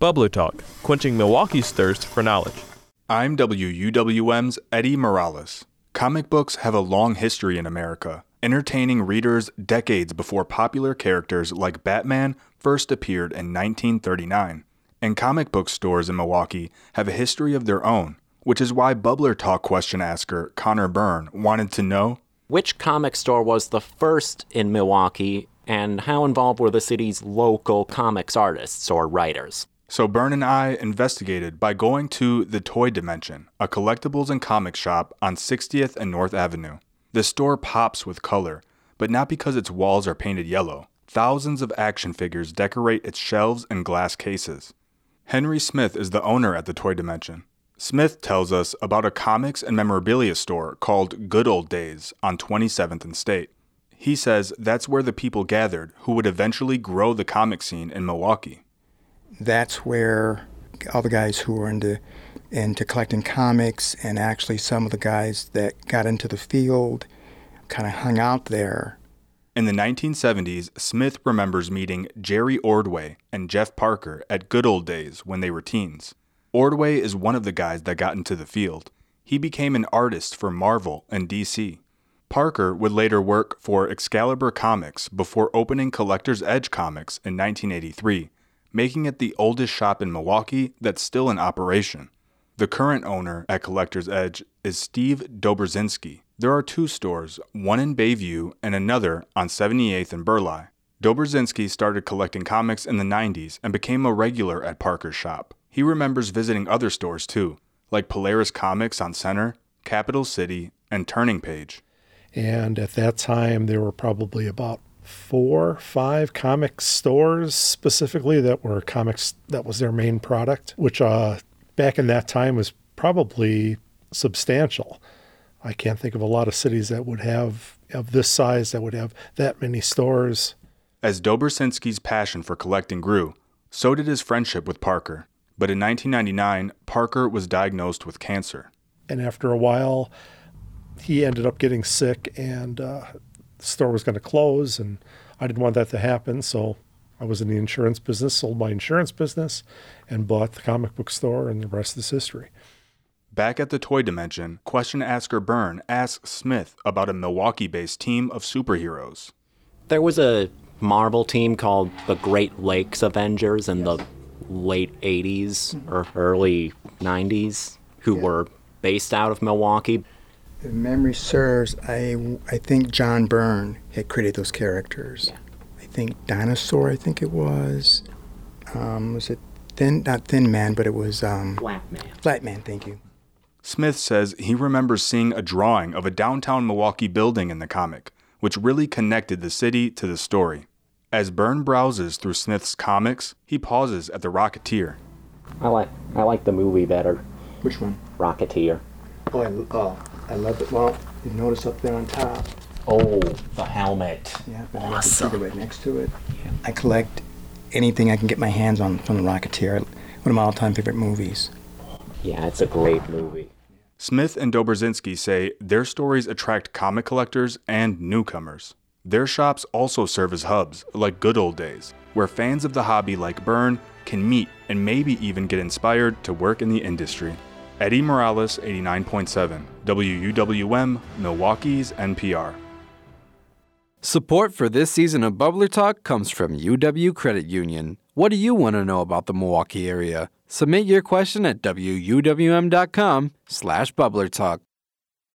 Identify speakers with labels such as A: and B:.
A: Bubbler Talk, quenching Milwaukee's thirst for knowledge.
B: I'm WUWM's Eddie Morales. Comic books have a long history in America, entertaining readers decades before popular characters like Batman first appeared in 1939. And comic book stores in Milwaukee have a history of their own, which is why Bubbler Talk question asker Conor Byrne wanted to know
C: which comic store was the first in Milwaukee and how involved were the city's local comics artists or writers?
B: So Byrne and I investigated by going to the Toy Dimension, a collectibles and comic shop on 60th and North Avenue. The store pops with color, but not because its walls are painted yellow. Thousands of action figures decorate its shelves and glass cases. Henry Smith is the owner at the Toy Dimension. Smith tells us about a comics and memorabilia store called Good Old Days on 27th and State. He says that's where the people gathered who would eventually grow the comic scene in Milwaukee
D: that's where all the guys who were into into collecting comics and actually some of the guys that got into the field kind of hung out there.
B: In the 1970s, Smith remembers meeting Jerry Ordway and Jeff Parker at good old days when they were teens. Ordway is one of the guys that got into the field. He became an artist for Marvel and DC. Parker would later work for Excalibur Comics before opening Collector's Edge Comics in 1983 making it the oldest shop in Milwaukee that's still in operation. The current owner at Collector's Edge is Steve Dobrzinski. There are two stores, one in Bay View and another on 78th and Burleigh. Dobrzinski started collecting comics in the 90s and became a regular at Parker's shop. He remembers visiting other stores too, like Polaris Comics on Center, Capital City, and Turning Page.
E: And at that time, there were probably about four, five comic stores specifically that were comics that was their main product, which uh, back in that time was probably substantial. I can't think of a lot of cities that would have of this size that would have that many stores.
B: As Dobrzinski's passion for collecting grew, so did his friendship with Parker. But in 1999, Parker was diagnosed with cancer.
E: And after a while, he ended up getting sick and uh, the store was going to close, and I didn't want that to happen. So I was in the insurance business, sold my insurance business, and bought the comic book store, and the rest is history.
B: Back at the Toy Dimension, question asker Byrne asks Smith about a Milwaukee based team of superheroes.
C: There was a Marvel team called the Great Lakes Avengers in the late 80s or early 90s who yeah. were based out of Milwaukee.
D: If memory serves, I, I think John Byrne had created those characters. Yeah. I think Dinah Soar, I think it was. Um, was it Thin, not Thin Man, but it was. Um,
C: Flat Man.
D: Flat Man, thank you.
B: Smith says he remembers seeing a drawing of a downtown Milwaukee building in the comic, which really connected the city to the story. As Byrne browses through Smith's comics, he pauses at the Rocketeer.
C: I like I like the movie better.
D: Which one?
C: Rocketeer.
D: Oh, I, oh I love it. Well, you notice up there on top.
C: Oh, the helmet.
D: Yeah, awesome. right next to it. Yeah. I collect anything I can get my hands on from The Rocketeer. One of my all-time favorite movies.
C: Yeah, it's a great movie.
B: Smith and Dobrzynski say their stories attract comic collectors and newcomers. Their shops also serve as hubs, like good old days, where fans of the hobby like Byrne can meet and maybe even get inspired to work in the industry. Eddie Morales, 89.7, WUWM, Milwaukee's NPR.
F: Support for this season of Bubbler Talk comes from UW Credit Union. What do you want to know about the Milwaukee area? Submit your question at wuwm.com slash bubblertalk.